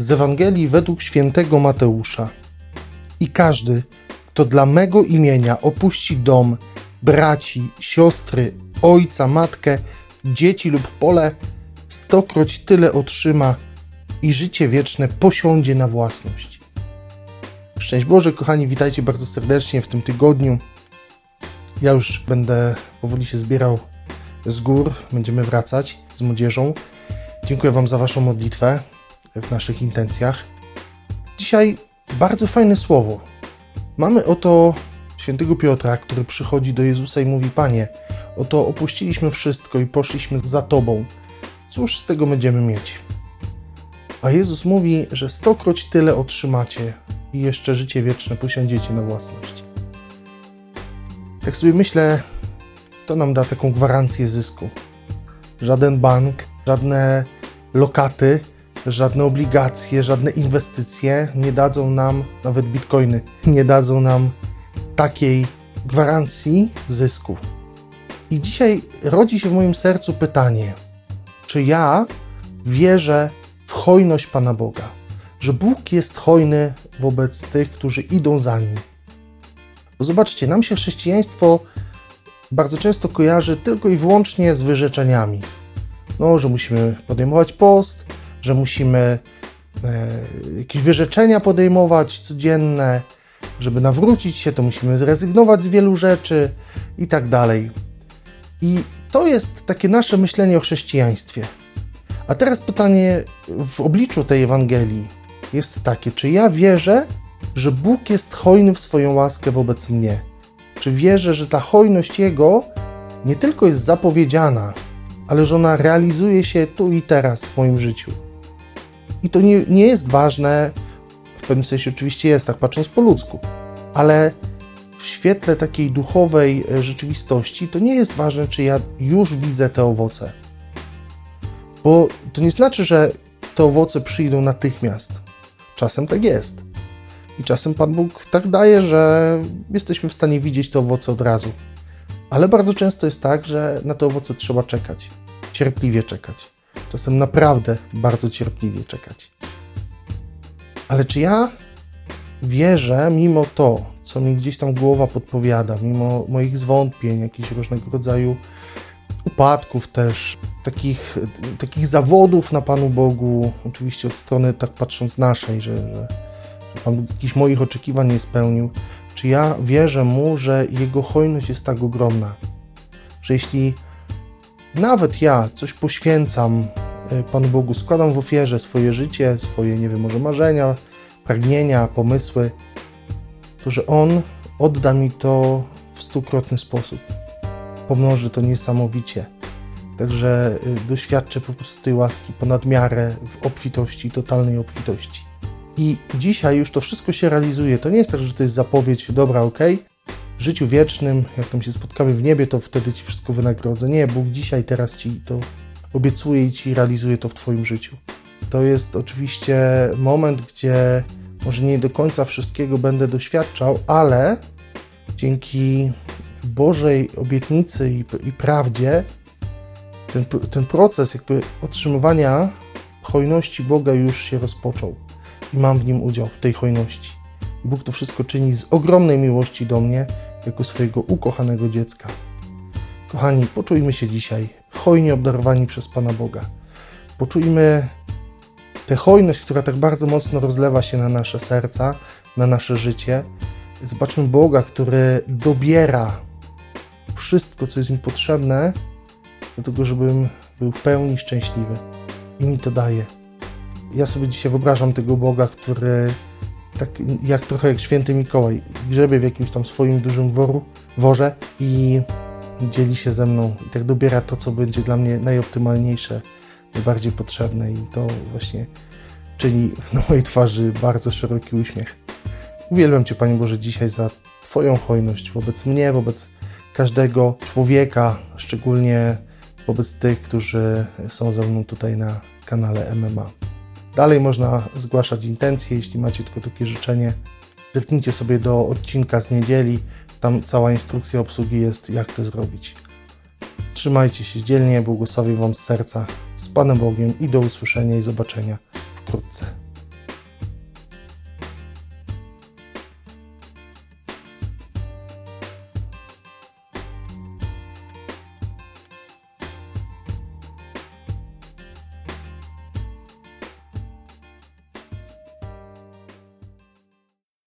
z Ewangelii według świętego Mateusza. I każdy, kto dla mego imienia opuści dom, braci, siostry, ojca, matkę, dzieci lub pole, stokroć tyle otrzyma i życie wieczne posiądzie na własność. Szczęść Boże, kochani, witajcie bardzo serdecznie w tym tygodniu. Ja już będę powoli się zbierał z gór, będziemy wracać z młodzieżą. Dziękuję Wam za Waszą modlitwę w naszych intencjach. Dzisiaj bardzo fajne słowo. Mamy oto świętego Piotra, który przychodzi do Jezusa i mówi: Panie, oto opuściliśmy wszystko i poszliśmy za Tobą. Cóż z tego będziemy mieć? A Jezus mówi, że stokroć tyle otrzymacie i jeszcze życie wieczne posiądziecie na własność. Tak sobie myślę, to nam da taką gwarancję zysku. Żaden bank, żadne lokaty, żadne obligacje, żadne inwestycje nie dadzą nam, nawet bitcoiny, nie dadzą nam takiej gwarancji zysku. I dzisiaj rodzi się w moim sercu pytanie, czy ja wierzę w hojność Pana Boga, że Bóg jest hojny wobec tych, którzy idą za Nim. Bo zobaczcie, nam się chrześcijaństwo bardzo często kojarzy tylko i wyłącznie z wyrzeczeniami. No, że musimy podejmować post, że musimy e, jakieś wyrzeczenia podejmować codzienne, żeby nawrócić się, to musimy zrezygnować z wielu rzeczy i tak dalej. I to jest takie nasze myślenie o chrześcijaństwie. A teraz pytanie w obliczu tej Ewangelii jest takie: czy ja wierzę, że Bóg jest hojny w swoją łaskę wobec mnie? Czy wierzę, że ta hojność Jego nie tylko jest zapowiedziana, ale że ona realizuje się tu i teraz w moim życiu? I to nie, nie jest ważne, w pewnym sensie oczywiście jest, tak patrząc po ludzku, ale w świetle takiej duchowej e, rzeczywistości to nie jest ważne, czy ja już widzę te owoce. Bo to nie znaczy, że te owoce przyjdą natychmiast. Czasem tak jest. I czasem Pan Bóg tak daje, że jesteśmy w stanie widzieć te owoce od razu. Ale bardzo często jest tak, że na te owoce trzeba czekać. Cierpliwie czekać. Czasem naprawdę bardzo cierpliwie czekać. Ale czy ja wierzę, mimo to, co mi gdzieś tam głowa podpowiada, mimo moich zwątpień, jakichś różnego rodzaju upadków też, takich, takich zawodów na Panu Bogu, oczywiście od strony tak patrząc naszej, że, że, Pan Bóg jakichś moich oczekiwań nie spełnił, czy ja wierzę Mu, że Jego hojność jest tak ogromna, że jeśli nawet ja coś poświęcam e, Panu Bogu, składam w ofierze swoje życie, swoje, nie wiem, może marzenia, pragnienia, pomysły, to że On odda mi to w stukrotny sposób. Pomnoży to niesamowicie. Także y, doświadczę po prostu tej łaski ponad miarę w obfitości, totalnej obfitości. I dzisiaj już to wszystko się realizuje. To nie jest tak, że to jest zapowiedź, dobra, ok, życiu wiecznym, jak tam się spotkamy w niebie, to wtedy ci wszystko wynagrodzę. Nie, Bóg dzisiaj, teraz ci to obiecuje i ci realizuje to w Twoim życiu. To jest oczywiście moment, gdzie może nie do końca wszystkiego będę doświadczał, ale dzięki Bożej obietnicy i, i prawdzie ten, ten proces jakby otrzymywania hojności Boga już się rozpoczął i mam w nim udział, w tej hojności. Bóg to wszystko czyni z ogromnej miłości do mnie, jako swojego ukochanego dziecka. Kochani, poczujmy się dzisiaj hojnie obdarowani przez Pana Boga. Poczujmy tę hojność, która tak bardzo mocno rozlewa się na nasze serca, na nasze życie. Zobaczmy Boga, który dobiera wszystko, co jest mi potrzebne, do tego, żebym był w pełni szczęśliwy. I mi to daje. Ja sobie dzisiaj wyobrażam tego Boga, który tak jak trochę jak święty Mikołaj, grzebie w jakimś tam swoim dużym woru, worze i dzieli się ze mną i tak dobiera to, co będzie dla mnie najoptymalniejsze, najbardziej potrzebne i to właśnie czyni na mojej twarzy bardzo szeroki uśmiech. Uwielbiam Cię, Panie Boże, dzisiaj za Twoją hojność wobec mnie, wobec każdego człowieka, szczególnie wobec tych, którzy są ze mną tutaj na kanale MMA. Dalej można zgłaszać intencje, jeśli macie tylko takie życzenie. Zerknijcie sobie do odcinka z niedzieli, tam cała instrukcja obsługi jest, jak to zrobić. Trzymajcie się dzielnie, błogosławię Wam z serca, z Panem Bogiem i do usłyszenia i zobaczenia wkrótce.